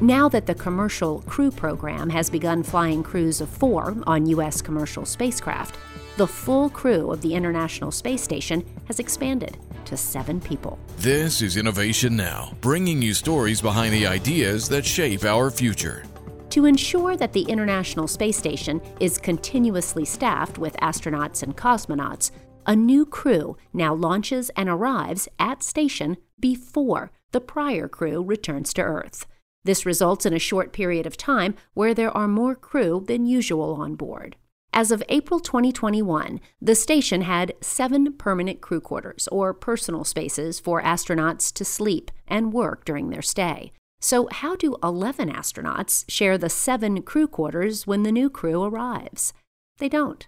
Now that the Commercial Crew Program has begun flying crews of four on U.S. commercial spacecraft, the full crew of the International Space Station has expanded to seven people. This is Innovation Now, bringing you stories behind the ideas that shape our future. To ensure that the International Space Station is continuously staffed with astronauts and cosmonauts, a new crew now launches and arrives at station before the prior crew returns to Earth. This results in a short period of time where there are more crew than usual on board. As of April 2021, the station had seven permanent crew quarters, or personal spaces, for astronauts to sleep and work during their stay. So, how do 11 astronauts share the seven crew quarters when the new crew arrives? They don't.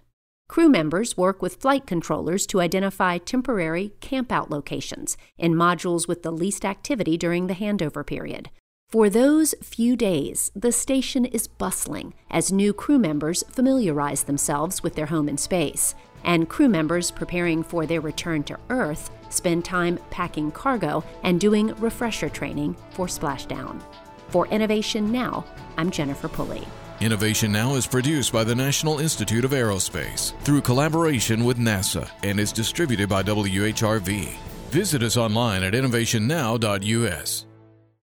Crew members work with flight controllers to identify temporary campout locations in modules with the least activity during the handover period. For those few days, the station is bustling as new crew members familiarize themselves with their home in space, and crew members preparing for their return to Earth spend time packing cargo and doing refresher training for splashdown. For Innovation Now, I'm Jennifer Pulley. Innovation Now is produced by the National Institute of Aerospace through collaboration with NASA and is distributed by WHRV. Visit us online at innovationnow.us.